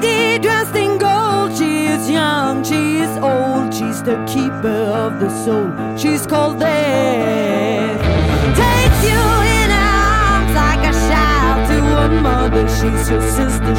lady dressed in gold. She is young, she is old. She's the keeper of the soul. She's called death. Takes you in her arms like a child to a mother. She's your sister,